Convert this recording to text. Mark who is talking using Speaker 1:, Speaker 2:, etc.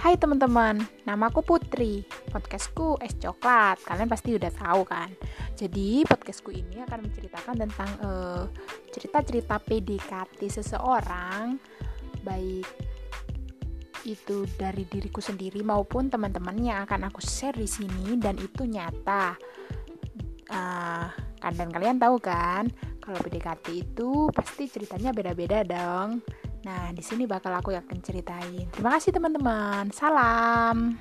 Speaker 1: Hai teman-teman, namaku Putri. Podcastku es coklat. Kalian pasti udah tahu kan. Jadi podcastku ini akan menceritakan tentang uh, cerita-cerita PDKT seseorang, baik itu dari diriku sendiri maupun teman-teman yang akan aku share di sini dan itu nyata. Uh, kan dan kalian tahu kan, kalau PDKT itu pasti ceritanya beda-beda dong. Nah, di sini bakal aku akan ceritain. Terima kasih teman-teman. Salam.